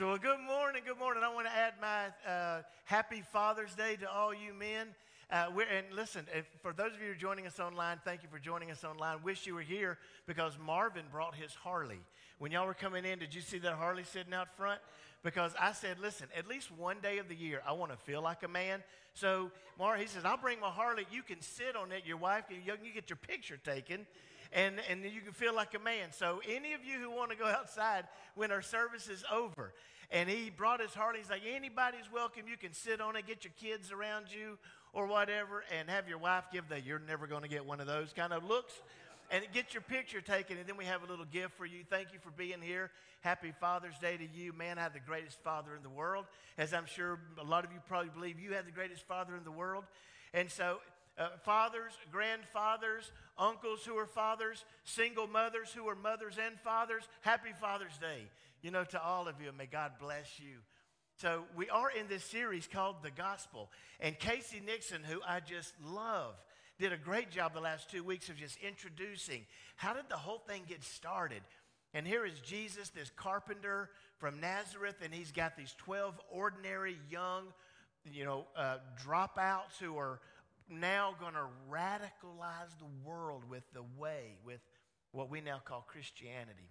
So, well, good morning, good morning. I want to add my uh, happy Father's Day to all you men. Uh, and listen, if, for those of you who are joining us online, thank you for joining us online. Wish you were here because Marvin brought his Harley. When y'all were coming in, did you see that Harley sitting out front? Because I said, listen, at least one day of the year, I want to feel like a man. So, Mar, he says, I'll bring my Harley. You can sit on it. Your wife, you, you get your picture taken and, and you can feel like a man. So, any of you who want to go outside when our service is over, and he brought his heart, he's like, anybody's welcome. You can sit on it, get your kids around you or whatever, and have your wife give the you're never going to get one of those kind of looks. And get your picture taken, and then we have a little gift for you. Thank you for being here. Happy Father's Day to you. Man, I have the greatest father in the world, as I'm sure a lot of you probably believe you have the greatest father in the world. And so uh, fathers, grandfathers, uncles who are fathers, single mothers who are mothers and fathers. Happy Father's Day, you know, to all of you, may God bless you. So, we are in this series called The Gospel. And Casey Nixon, who I just love, did a great job the last two weeks of just introducing how did the whole thing get started. And here is Jesus, this carpenter from Nazareth, and he's got these 12 ordinary young, you know, uh, dropouts who are now going to radicalize the world with the way, with what we now call Christianity.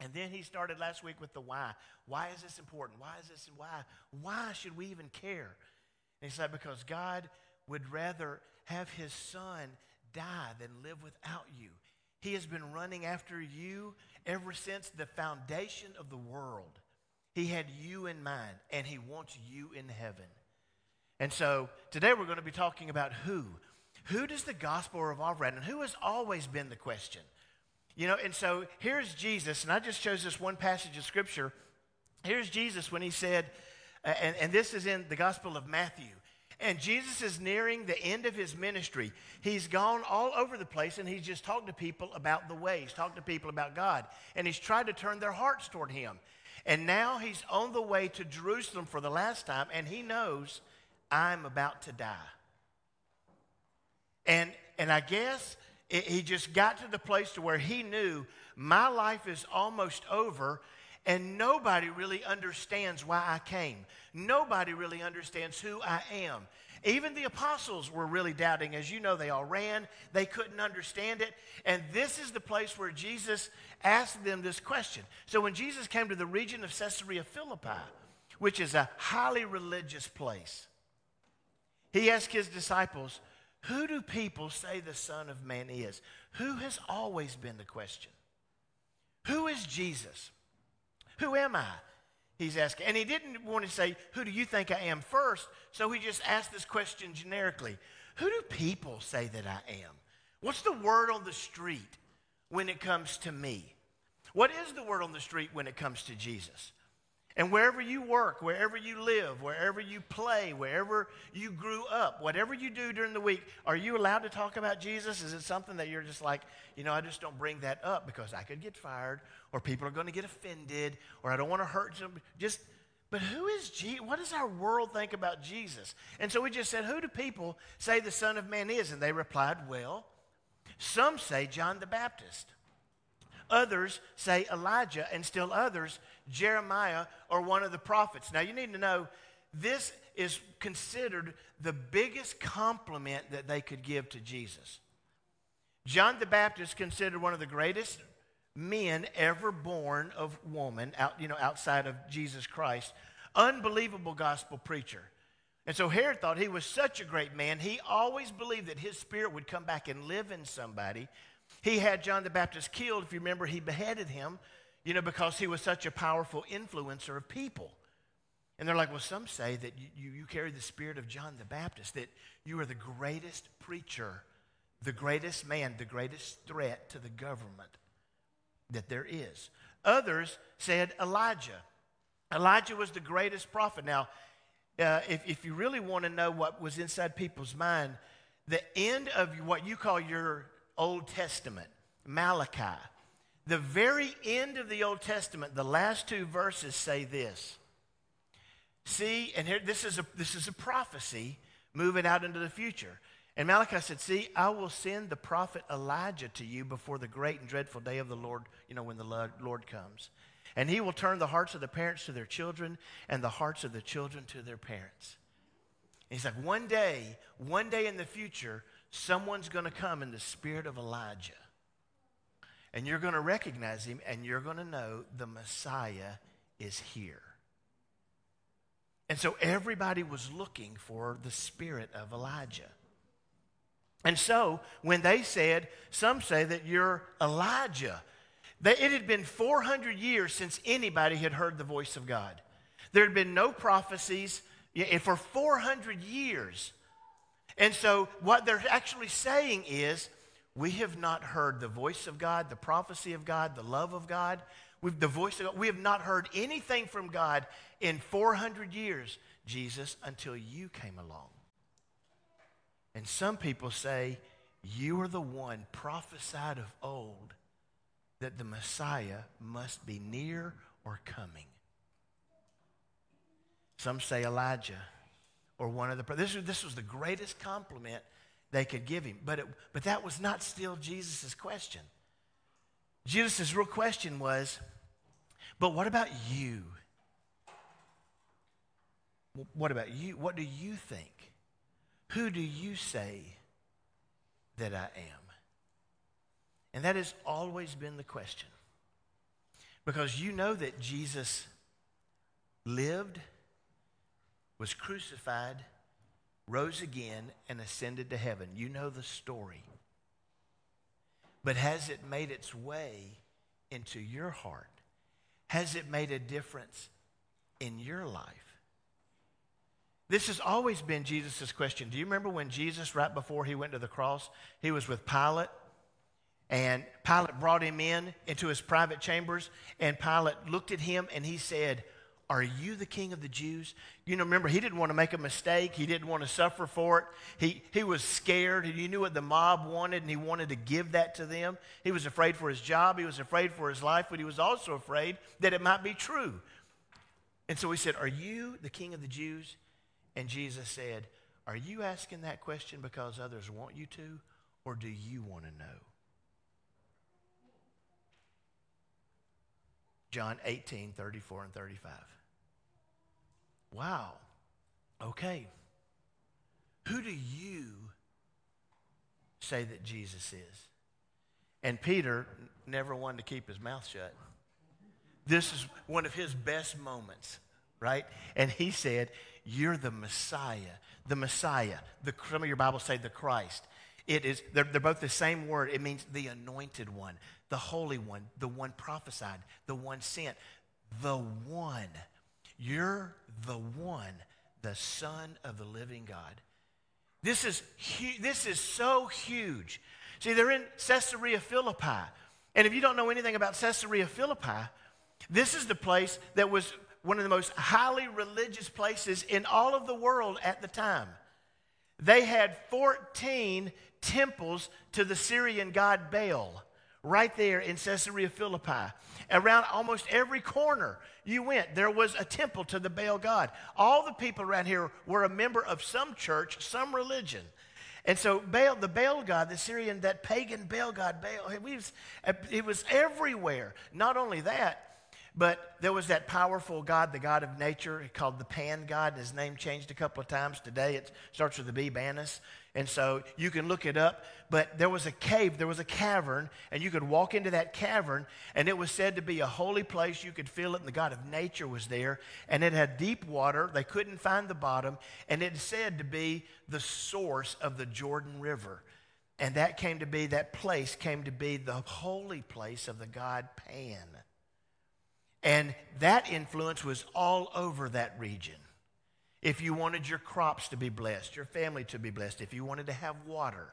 And then he started last week with the why. Why is this important? Why is this? Why? Why should we even care? And he said, because God would rather have his son die than live without you. He has been running after you ever since the foundation of the world. He had you in mind, and he wants you in heaven. And so today we're going to be talking about who. Who does the gospel revolve around? And who has always been the question? You know, and so here's Jesus, and I just chose this one passage of scripture. Here's Jesus when he said, and, and this is in the Gospel of Matthew. And Jesus is nearing the end of his ministry. He's gone all over the place and he's just talked to people about the way. He's talked to people about God. And he's tried to turn their hearts toward him. And now he's on the way to Jerusalem for the last time, and he knows I'm about to die. And, and I guess it, he just got to the place to where he knew my life is almost over and nobody really understands why I came. Nobody really understands who I am. Even the apostles were really doubting. As you know, they all ran, they couldn't understand it. And this is the place where Jesus asked them this question. So when Jesus came to the region of Caesarea Philippi, which is a highly religious place, he asked his disciples, Who do people say the Son of Man is? Who has always been the question? Who is Jesus? Who am I? He's asking. And he didn't want to say, Who do you think I am first? So he just asked this question generically Who do people say that I am? What's the word on the street when it comes to me? What is the word on the street when it comes to Jesus? And wherever you work, wherever you live, wherever you play, wherever you grew up, whatever you do during the week, are you allowed to talk about Jesus? Is it something that you're just like, you know, I just don't bring that up because I could get fired or people are going to get offended or I don't want to hurt them? Just, but who is Jesus? What does our world think about Jesus? And so we just said, who do people say the Son of Man is? And they replied, well, some say John the Baptist. Others say Elijah, and still others, Jeremiah or one of the prophets. Now, you need to know this is considered the biggest compliment that they could give to Jesus. John the Baptist considered one of the greatest men ever born of woman, out, you know, outside of Jesus Christ. Unbelievable gospel preacher. And so Herod thought he was such a great man, he always believed that his spirit would come back and live in somebody he had John the Baptist killed. If you remember, he beheaded him, you know, because he was such a powerful influencer of people. And they're like, well, some say that you, you, carry the spirit of John the Baptist, that you are the greatest preacher, the greatest man, the greatest threat to the government that there is. Others said Elijah. Elijah was the greatest prophet. Now, uh, if, if you really want to know what was inside people's mind, the end of what you call your Old Testament, Malachi. The very end of the Old Testament, the last two verses say this. See, and here this is a this is a prophecy moving out into the future. And Malachi said, See, I will send the prophet Elijah to you before the great and dreadful day of the Lord, you know, when the Lord comes. And he will turn the hearts of the parents to their children and the hearts of the children to their parents. And he's like, one day, one day in the future, someone's going to come in the spirit of Elijah. And you're going to recognize him and you're going to know the Messiah is here. And so everybody was looking for the spirit of Elijah. And so when they said, some say that you're Elijah, that it had been 400 years since anybody had heard the voice of God. There had been no prophecies eh, for 400 years. And so what they're actually saying is, we have not heard the voice of God, the prophecy of God, the love of God. We've, the voice God. We have not heard anything from God in 400 years, Jesus, until you came along. And some people say, You are the one prophesied of old that the Messiah must be near or coming. Some say Elijah or one of the. This, this was the greatest compliment they could give him. But, it, but that was not still Jesus' question. Jesus' real question was, But what about you? What about you? What do you think? Who do you say that I am? And that has always been the question. Because you know that Jesus lived, was crucified, rose again, and ascended to heaven. You know the story. But has it made its way into your heart? Has it made a difference in your life? This has always been Jesus' question. Do you remember when Jesus, right before he went to the cross, he was with Pilate? And Pilate brought him in into his private chambers, and Pilate looked at him and he said, Are you the king of the Jews? You know, remember, he didn't want to make a mistake. He didn't want to suffer for it. He, he was scared. and He knew what the mob wanted, and he wanted to give that to them. He was afraid for his job. He was afraid for his life, but he was also afraid that it might be true. And so he said, Are you the king of the Jews? And Jesus said, Are you asking that question because others want you to, or do you want to know? John 18, 34 and 35. Wow. Okay. Who do you say that Jesus is? And Peter never wanted to keep his mouth shut. This is one of his best moments, right? And he said, you're the Messiah. The Messiah. The, some of your Bibles say the Christ. It is, they're, they're both the same word. It means the anointed one, the holy one, the one prophesied, the one sent, the one. You're the one, the Son of the living God. This is, hu- this is so huge. See, they're in Caesarea Philippi. And if you don't know anything about Caesarea Philippi, this is the place that was one of the most highly religious places in all of the world at the time. They had 14 temples to the Syrian god Baal right there in Caesarea Philippi. Around almost every corner you went, there was a temple to the Baal god. All the people around here were a member of some church, some religion. And so Baal, the Baal god, the Syrian, that pagan Baal god, Baal, it was, it was everywhere. Not only that, but there was that powerful God, the God of nature, called the Pan God. His name changed a couple of times. Today it starts with the B, Banus. And so you can look it up. But there was a cave, there was a cavern, and you could walk into that cavern, and it was said to be a holy place. You could feel it, and the God of nature was there. And it had deep water. They couldn't find the bottom. And it said to be the source of the Jordan River. And that came to be, that place came to be the holy place of the God Pan. And that influence was all over that region. If you wanted your crops to be blessed, your family to be blessed, if you wanted to have water,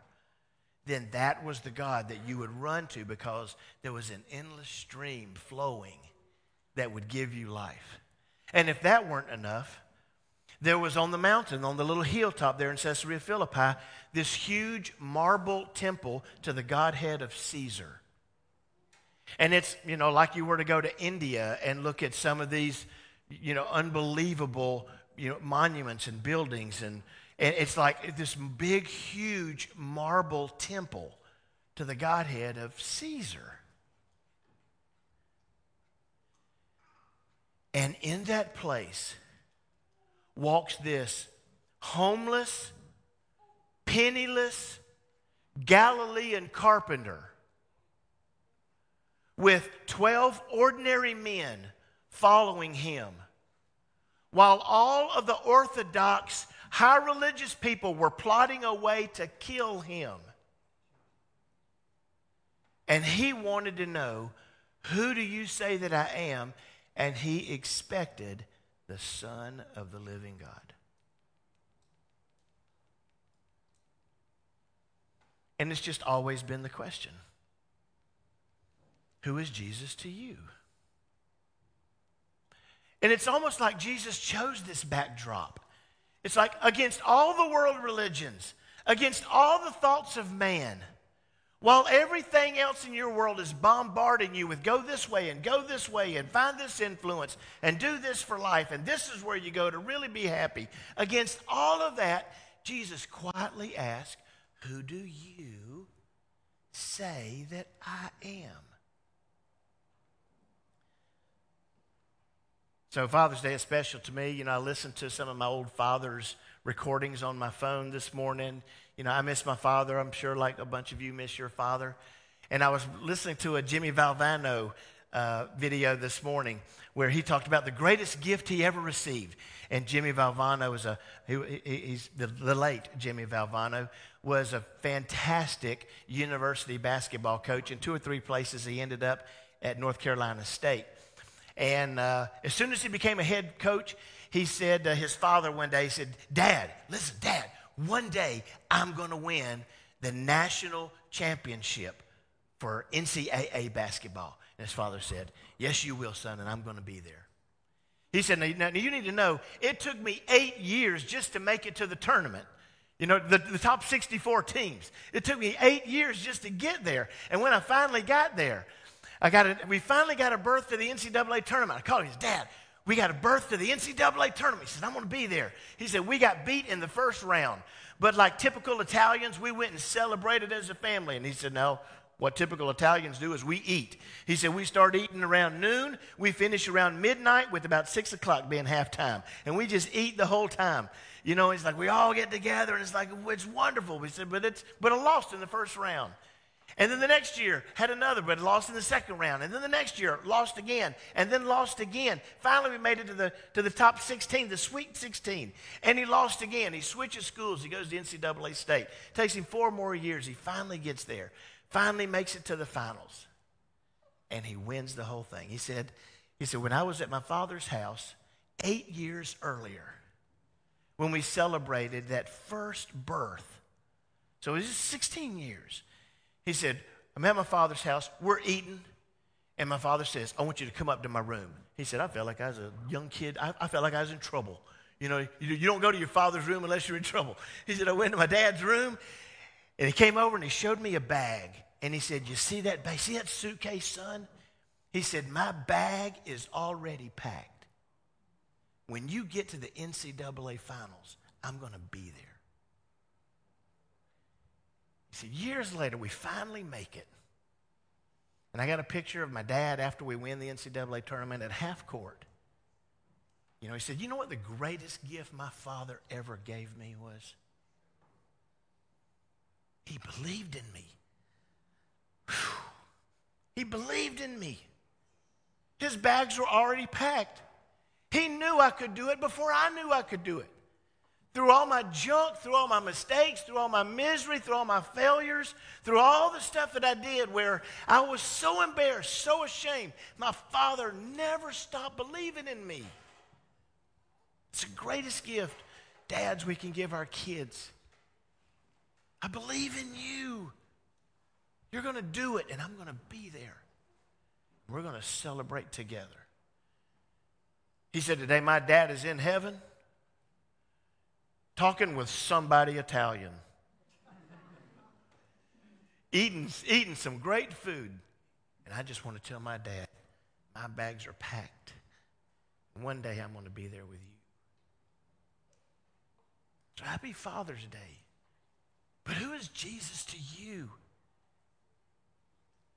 then that was the God that you would run to because there was an endless stream flowing that would give you life. And if that weren't enough, there was on the mountain, on the little hilltop there in Caesarea Philippi, this huge marble temple to the Godhead of Caesar. And it's, you know, like you were to go to India and look at some of these, you know, unbelievable, you know, monuments and buildings. And, and it's like this big, huge marble temple to the Godhead of Caesar. And in that place walks this homeless, penniless Galilean carpenter with 12 ordinary men following him. While all of the Orthodox, high religious people were plotting a way to kill him. And he wanted to know, Who do you say that I am? And he expected the Son of the living God. And it's just always been the question Who is Jesus to you? And it's almost like Jesus chose this backdrop. It's like against all the world religions, against all the thoughts of man, while everything else in your world is bombarding you with go this way and go this way and find this influence and do this for life and this is where you go to really be happy, against all of that, Jesus quietly asked, Who do you say that I am? So Father's Day is special to me. You know, I listened to some of my old father's recordings on my phone this morning. You know, I miss my father. I'm sure like a bunch of you miss your father. And I was listening to a Jimmy Valvano uh, video this morning where he talked about the greatest gift he ever received. And Jimmy Valvano was a, he, he's the, the late Jimmy Valvano was a fantastic university basketball coach. In two or three places, he ended up at North Carolina State. And uh, as soon as he became a head coach, he said his father one day, he said, Dad, listen, Dad, one day I'm going to win the national championship for NCAA basketball. And his father said, Yes, you will, son, and I'm going to be there. He said, now, now, you need to know, it took me eight years just to make it to the tournament. You know, the, the top 64 teams. It took me eight years just to get there. And when I finally got there, I got a, we finally got a berth to the NCAA tournament. I called him, Dad, we got a berth to the NCAA tournament. He said, I'm going to be there. He said, We got beat in the first round. But like typical Italians, we went and celebrated as a family. And he said, No, what typical Italians do is we eat. He said, We start eating around noon. We finish around midnight with about six o'clock being halftime. And we just eat the whole time. You know, it's like we all get together and it's like, it's wonderful. We said, But, it's, but I lost in the first round. And then the next year had another, but lost in the second round. And then the next year lost again, and then lost again. Finally, we made it to the, to the top 16, the Sweet 16. And he lost again. He switches schools. He goes to NCAA State. Takes him four more years. He finally gets there, finally makes it to the finals. And he wins the whole thing. He said, he said, when I was at my father's house eight years earlier, when we celebrated that first berth, so it was 16 years. He said, I'm at my father's house. We're eating. And my father says, I want you to come up to my room. He said, I felt like I was a young kid. I, I felt like I was in trouble. You know, you, you don't go to your father's room unless you're in trouble. He said, I went to my dad's room and he came over and he showed me a bag. And he said, You see that bag? See that suitcase, son? He said, My bag is already packed. When you get to the NCAA finals, I'm going to be there. See, years later, we finally make it. And I got a picture of my dad after we win the NCAA tournament at half court. You know, he said, You know what the greatest gift my father ever gave me was? He believed in me. Whew. He believed in me. His bags were already packed. He knew I could do it before I knew I could do it through all my junk, through all my mistakes, through all my misery, through all my failures, through all the stuff that I did where I was so embarrassed, so ashamed, my father never stopped believing in me. It's the greatest gift, dads, we can give our kids. I believe in you. You're going to do it, and I'm going to be there. We're going to celebrate together. He said, Today, my dad is in heaven talking with somebody Italian, eating, eating some great food. And I just want to tell my dad, my bags are packed. One day I'm going to be there with you. So happy Father's Day. But who is Jesus to you?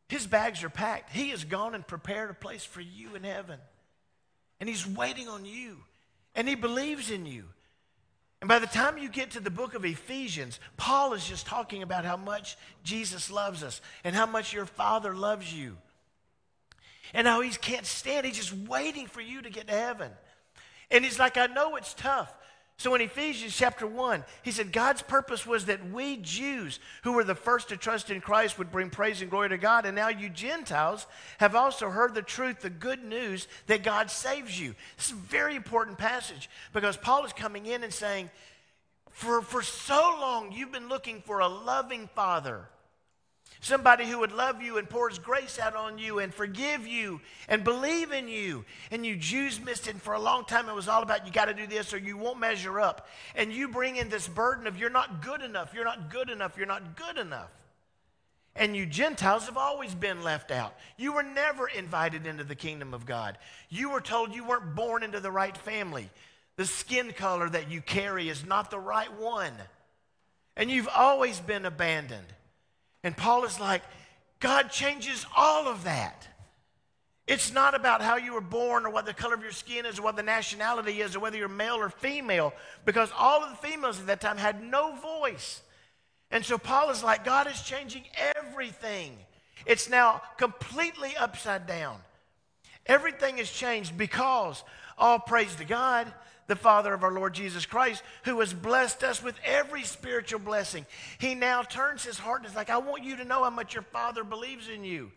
His bags are packed. He has gone and prepared a place for you in heaven. And He's waiting on you. And He believes in you. And by the time you get to the book of Ephesians, Paul is just talking about how much Jesus loves us and how much your Father loves you. And how he can't stand, he's just waiting for you to get to heaven. And he's like, I know it's tough. So in Ephesians chapter 1, he said, God's purpose was that we Jews, who were the first to trust in Christ, would bring praise and glory to God. And now you Gentiles have also heard the truth, the good news that God saves you. This is a very important passage because Paul is coming in and saying, for, for so long you've been looking for a loving father Somebody who would love you and pours grace out on you and forgive you and believe in you. And you Jews missed it. And for a long time, it was all about you got to do this or you won't measure up. And you bring in this burden of you're not good enough, you're not good enough, you're not good enough. And you Gentiles have always been left out. You were never invited into the kingdom of God. You were told you weren't born into the right family. The skin color that you carry is not the right one. And you've always been abandoned. And Paul is like, God changes all of that. It's not about how you were born or what the color of your skin is or what the nationality is or whether you're male or female, because all of the females at that time had no voice. And so Paul is like, God is changing everything. It's now completely upside down. Everything has changed because all praise to God the Father of our Lord Jesus Christ, who has blessed us with every spiritual blessing. He now turns his heart and is like, I want you to know how much your Father believes in you.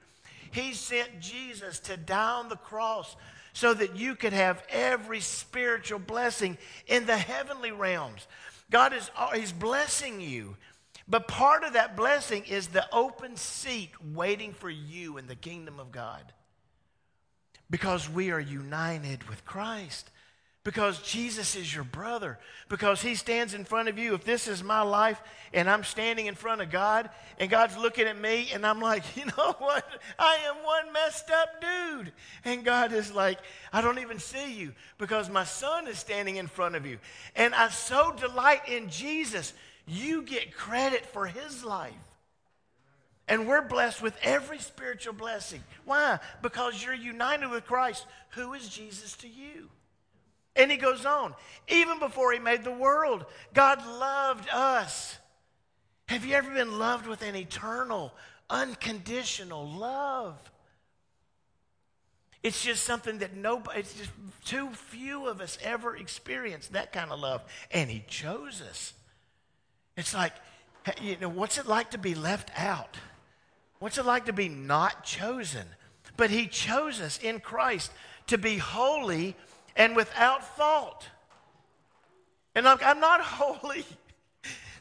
He sent Jesus to die on the cross so that you could have every spiritual blessing in the heavenly realms. God is uh, he's blessing you. But part of that blessing is the open seat waiting for you in the kingdom of God. Because we are united with Christ because Jesus is your brother, because he stands in front of you. If this is my life and I'm standing in front of God and God's looking at me and I'm like, you know what? I am one messed up dude. And God is like, I don't even see you because my son is standing in front of you. And I so delight in Jesus, you get credit for his life. And we're blessed with every spiritual blessing. Why? Because you're united with Christ. Who is Jesus to you? And he goes on, even before he made the world, God loved us. Have you ever been loved with an eternal, unconditional love? It's just something that nobody, it's just too few of us ever experience that kind of love. And he chose us. It's like, you know, what's it like to be left out? What's it like to be not chosen? But he chose us in Christ to be holy and without fault. And I'm, I'm not holy.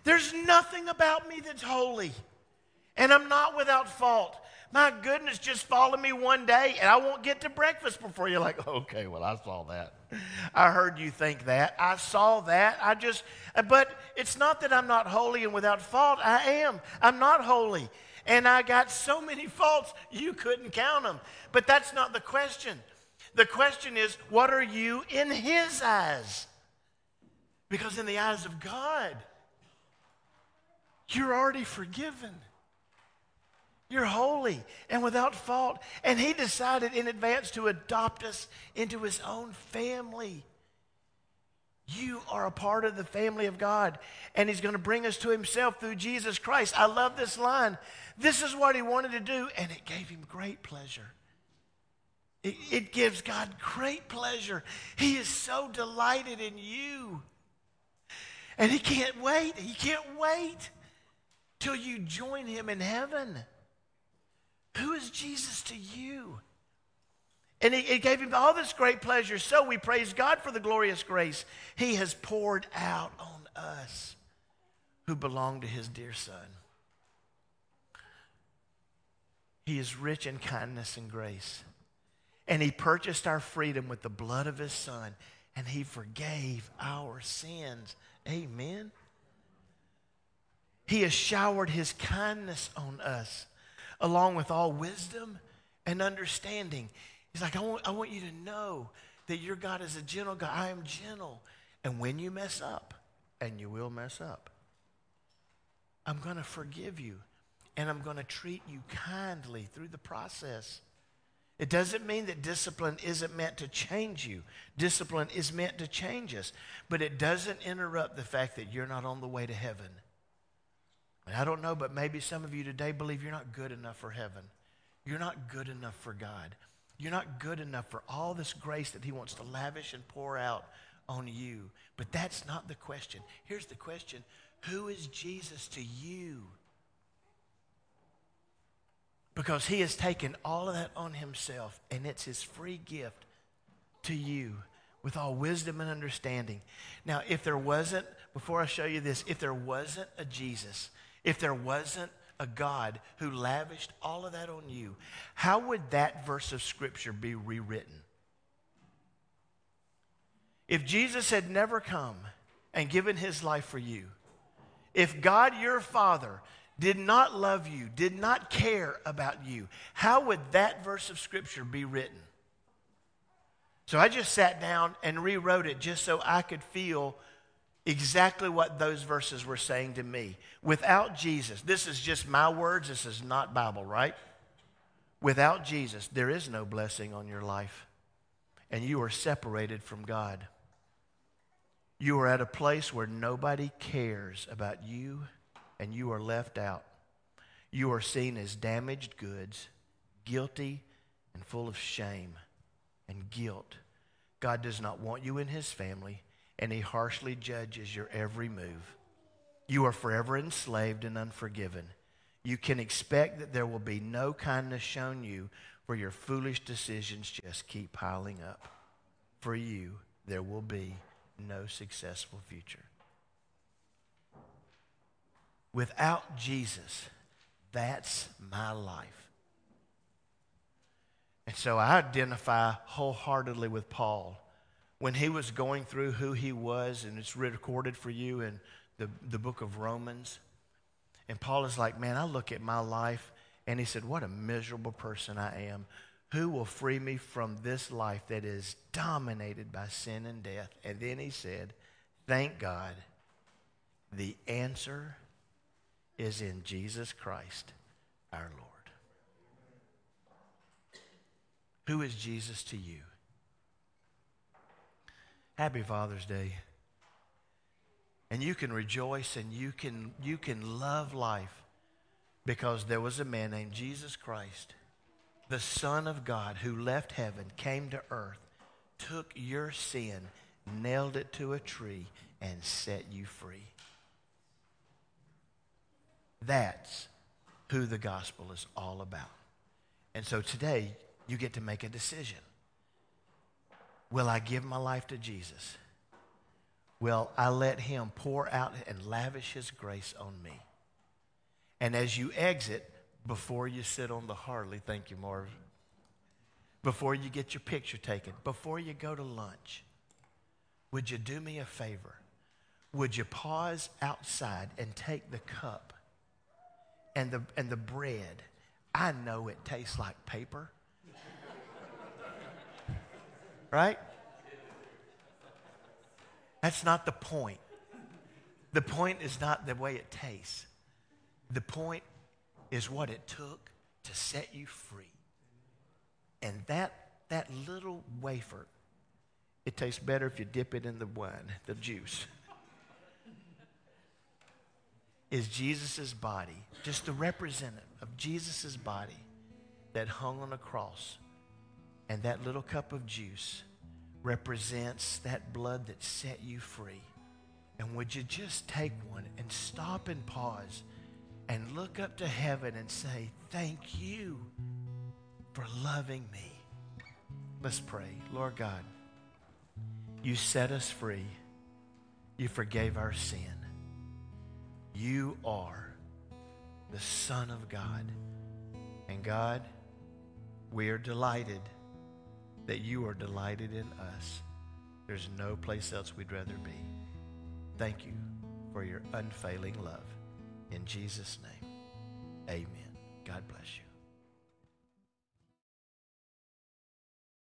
There's nothing about me that's holy. And I'm not without fault. My goodness, just follow me one day and I won't get to breakfast before you're like, okay, well, I saw that. I heard you think that. I saw that. I just, but it's not that I'm not holy and without fault. I am. I'm not holy. And I got so many faults, you couldn't count them. But that's not the question. The question is, what are you in His eyes? Because in the eyes of God, you're already forgiven. You're holy and without fault. And He decided in advance to adopt us into His own family. You are a part of the family of God, and He's going to bring us to Himself through Jesus Christ. I love this line. This is what He wanted to do, and it gave Him great pleasure. It, it gives God great pleasure. He is so delighted in you. And He can't wait. He can't wait till you join Him in heaven. Who is Jesus to you? And it, it gave him all this great pleasure. So we praise God for the glorious grace he has poured out on us who belong to his dear Son. He is rich in kindness and grace. And he purchased our freedom with the blood of his son, and he forgave our sins. Amen. He has showered his kindness on us, along with all wisdom and understanding. He's like, I want, I want you to know that your God is a gentle God. I am gentle. And when you mess up, and you will mess up, I'm going to forgive you, and I'm going to treat you kindly through the process. It doesn't mean that discipline isn't meant to change you. Discipline is meant to change us, but it doesn't interrupt the fact that you're not on the way to heaven. And I don't know, but maybe some of you today believe you're not good enough for heaven. You're not good enough for God. You're not good enough for all this grace that He wants to lavish and pour out on you. But that's not the question. Here's the question Who is Jesus to you? Because He has taken all of that on Himself, and it's His free gift to you with all wisdom and understanding. Now, if there wasn't, before I show you this, if there wasn't a Jesus, if there wasn't a God who lavished all of that on you, how would that verse of Scripture be rewritten? If Jesus had never come and given his life for you, if God your Father did not love you, did not care about you, how would that verse of Scripture be written? So I just sat down and rewrote it just so I could feel exactly what those verses were saying to me. Without Jesus, this is just my words, this is not Bible, right? Without Jesus, there is no blessing on your life, and you are separated from God. You are at a place where nobody cares about you, and you are left out. You are seen as damaged goods, guilty and full of shame and guilt. God does not want you in his family and he harshly judges your every move. You are forever enslaved and unforgiven. You can expect that there will be no kindness shown you, for your foolish decisions just keep piling up. For you, there will be no successful future. Without Jesus, that's my life. And so I identify wholeheartedly with Paul when he was going through who he was, and it's recorded for you in the, the book of Romans. And Paul is like, Man, I look at my life, and he said, What a miserable person I am. Who will free me from this life that is dominated by sin and death? And then he said, Thank God. The answer is in Jesus Christ, our Lord. Who is Jesus to you? Happy Father's Day. And you can rejoice and you can, you can love life because there was a man named Jesus Christ, the Son of God, who left heaven, came to earth, took your sin, nailed it to a tree, and set you free. That's who the gospel is all about. And so today, you get to make a decision. Will I give my life to Jesus? Will I let him pour out and lavish his grace on me? And as you exit, before you sit on the Harley, thank you, Marv, before you get your picture taken, before you go to lunch, would you do me a favor? Would you pause outside and take the cup and the, and the bread? I know it tastes like paper right? That's not the point. The point is not the way it tastes. The point is what it took to set you free. And that, that little wafer, it tastes better if you dip it in the wine, the juice. Is Jesus' body, just the representative of Jesus' body that hung on a cross and that little cup of juice represents that blood that set you free. And would you just take one and stop and pause and look up to heaven and say, Thank you for loving me? Let's pray. Lord God, you set us free. You forgave our sin. You are the Son of God. And God, we are delighted that you are delighted in us. There's no place else we'd rather be. Thank you for your unfailing love. In Jesus' name, amen. God bless you.